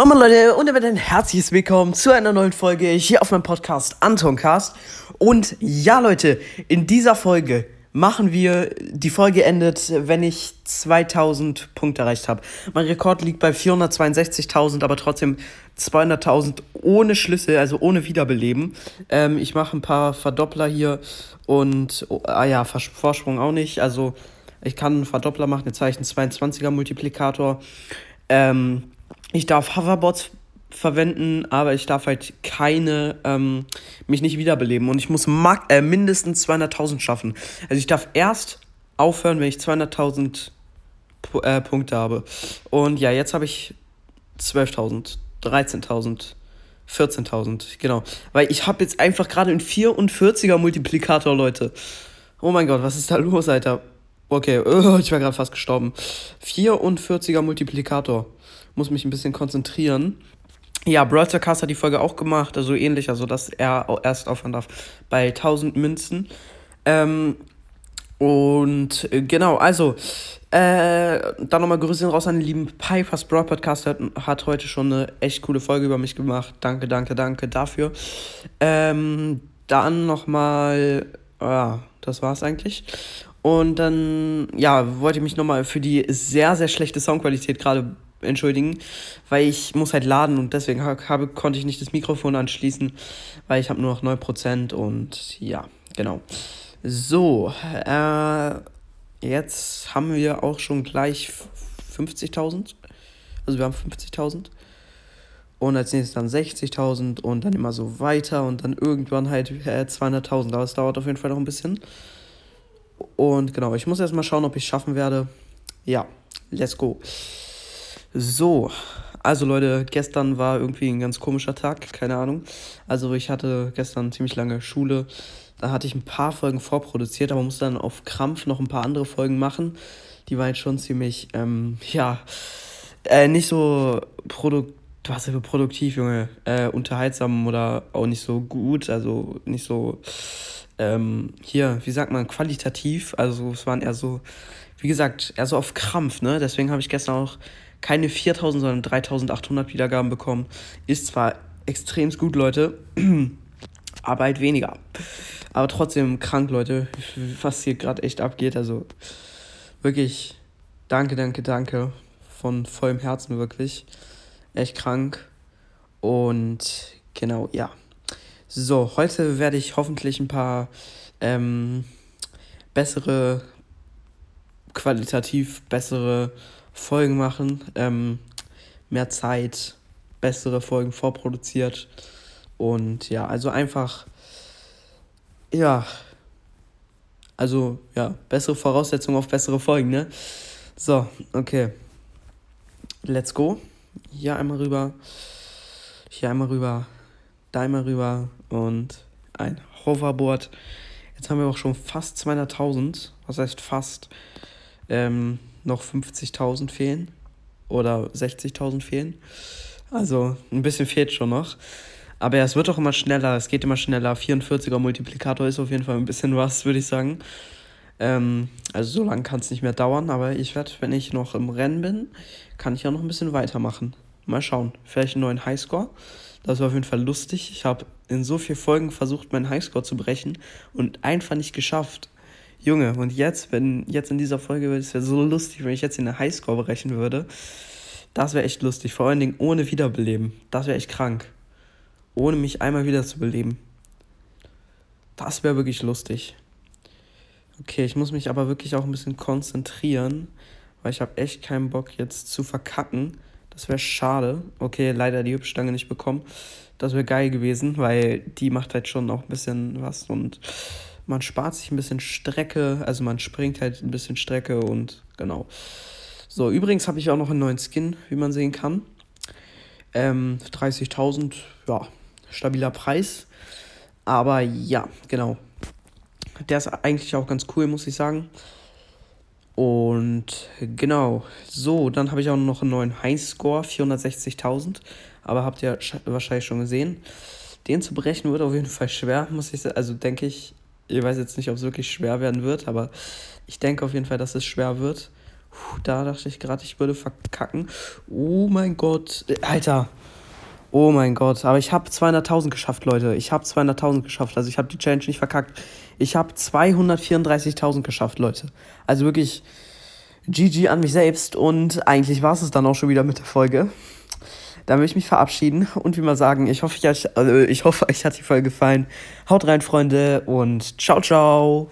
Mama Leute und damit ein herzliches Willkommen zu einer neuen Folge hier auf meinem Podcast Antoncast. Und ja Leute, in dieser Folge machen wir, die Folge endet, wenn ich 2000 Punkte erreicht habe. Mein Rekord liegt bei 462.000, aber trotzdem 200.000 ohne Schlüssel, also ohne Wiederbeleben. Ähm, ich mache ein paar Verdoppler hier und, oh, ah ja, Vorsprung auch nicht. Also ich kann einen Verdoppler machen, jetzt habe ich einen 22er Multiplikator. Ähm, ich darf Hoverboards verwenden, aber ich darf halt keine, ähm, mich nicht wiederbeleben. Und ich muss äh, mindestens 200.000 schaffen. Also ich darf erst aufhören, wenn ich 200.000 äh, Punkte habe. Und ja, jetzt habe ich 12.000, 13.000, 14.000, genau. Weil ich habe jetzt einfach gerade einen 44er Multiplikator, Leute. Oh mein Gott, was ist da los, Alter? Okay, oh, ich war gerade fast gestorben. 44er Multiplikator muss mich ein bisschen konzentrieren. Ja, Brawl hat die Folge auch gemacht, also ähnlich, also dass er erst aufhören darf bei 1000 Münzen. Ähm, und äh, genau, also, äh, dann nochmal Grüße raus an den lieben Pipers Brawl Podcast, hat, hat heute schon eine echt coole Folge über mich gemacht. Danke, danke, danke dafür. Ähm, dann nochmal, ja, das war's eigentlich. Und dann, ja, wollte ich mich nochmal für die sehr, sehr schlechte Soundqualität gerade entschuldigen, weil ich muss halt laden und deswegen habe, konnte ich nicht das Mikrofon anschließen, weil ich habe nur noch 9% und ja, genau. So, äh, jetzt haben wir auch schon gleich 50.000. Also wir haben 50.000. Und als nächstes dann 60.000 und dann immer so weiter und dann irgendwann halt äh, 200.000. Aber es dauert auf jeden Fall noch ein bisschen. Und genau, ich muss erstmal schauen, ob ich es schaffen werde. Ja, let's go. So, also Leute, gestern war irgendwie ein ganz komischer Tag, keine Ahnung. Also ich hatte gestern ziemlich lange Schule. Da hatte ich ein paar Folgen vorproduziert, aber musste dann auf Krampf noch ein paar andere Folgen machen. Die waren jetzt schon ziemlich, ähm, ja, äh, nicht so produk was für produktiv, Junge, äh, unterhaltsam oder auch nicht so gut, also nicht so, ähm, hier, wie sagt man, qualitativ. Also es waren eher so, wie gesagt, eher so auf Krampf, ne? Deswegen habe ich gestern auch keine 4000, sondern 3800 Wiedergaben bekommen. Ist zwar extrem gut, Leute, aber halt weniger. Aber trotzdem krank, Leute, was hier gerade echt abgeht. Also wirklich, danke, danke, danke. Von vollem Herzen wirklich. Echt krank. Und genau, ja. So, heute werde ich hoffentlich ein paar ähm, bessere, qualitativ bessere Folgen machen, ähm, mehr Zeit, bessere Folgen vorproduziert und ja, also einfach, ja, also ja, bessere Voraussetzungen auf bessere Folgen, ne? So, okay. Let's go. Hier einmal rüber, hier einmal rüber, da einmal rüber und ein Hoverboard. Jetzt haben wir auch schon fast 200.000. Was heißt fast? Ähm, noch 50.000 fehlen oder 60.000 fehlen. Also ein bisschen fehlt schon noch. Aber ja, es wird auch immer schneller, es geht immer schneller. 44er Multiplikator ist auf jeden Fall ein bisschen was, würde ich sagen. Ähm, also so lange kann es nicht mehr dauern, aber ich werde, wenn ich noch im Rennen bin, kann ich ja noch ein bisschen weitermachen. Mal schauen. Vielleicht einen neuen Highscore. Das war auf jeden Fall lustig. Ich habe in so vielen Folgen versucht, meinen Highscore zu brechen und einfach nicht geschafft. Junge, und jetzt, wenn jetzt in dieser Folge wäre es wäre so lustig, wenn ich jetzt in der Highscore berechnen würde. Das wäre echt lustig. Vor allen Dingen ohne Wiederbeleben. Das wäre echt krank. Ohne mich einmal wieder zu beleben. Das wäre wirklich lustig. Okay, ich muss mich aber wirklich auch ein bisschen konzentrieren, weil ich habe echt keinen Bock jetzt zu verkacken. Das wäre schade. Okay, leider die Hübschstange nicht bekommen. Das wäre geil gewesen, weil die macht halt schon auch ein bisschen was und man spart sich ein bisschen Strecke, also man springt halt ein bisschen Strecke und genau. So, übrigens habe ich auch noch einen neuen Skin, wie man sehen kann. Ähm, 30.000, ja, stabiler Preis. Aber ja, genau. Der ist eigentlich auch ganz cool, muss ich sagen. Und genau, so, dann habe ich auch noch einen neuen Highscore, 460.000. Aber habt ihr wahrscheinlich schon gesehen. Den zu berechnen wird auf jeden Fall schwer, muss ich sagen. Also denke ich, ich weiß jetzt nicht, ob es wirklich schwer werden wird, aber ich denke auf jeden Fall, dass es schwer wird. da dachte ich gerade, ich würde verkacken. Oh mein Gott. Alter. Oh mein Gott. Aber ich habe 200.000 geschafft, Leute. Ich habe 200.000 geschafft. Also ich habe die Challenge nicht verkackt. Ich habe 234.000 geschafft, Leute. Also wirklich GG an mich selbst. Und eigentlich war es dann auch schon wieder mit der Folge. Da will ich mich verabschieden und wie mal sagen, ich hoffe, ich, also ich hoffe, euch hat die Folge gefallen. Haut rein, Freunde, und ciao, ciao.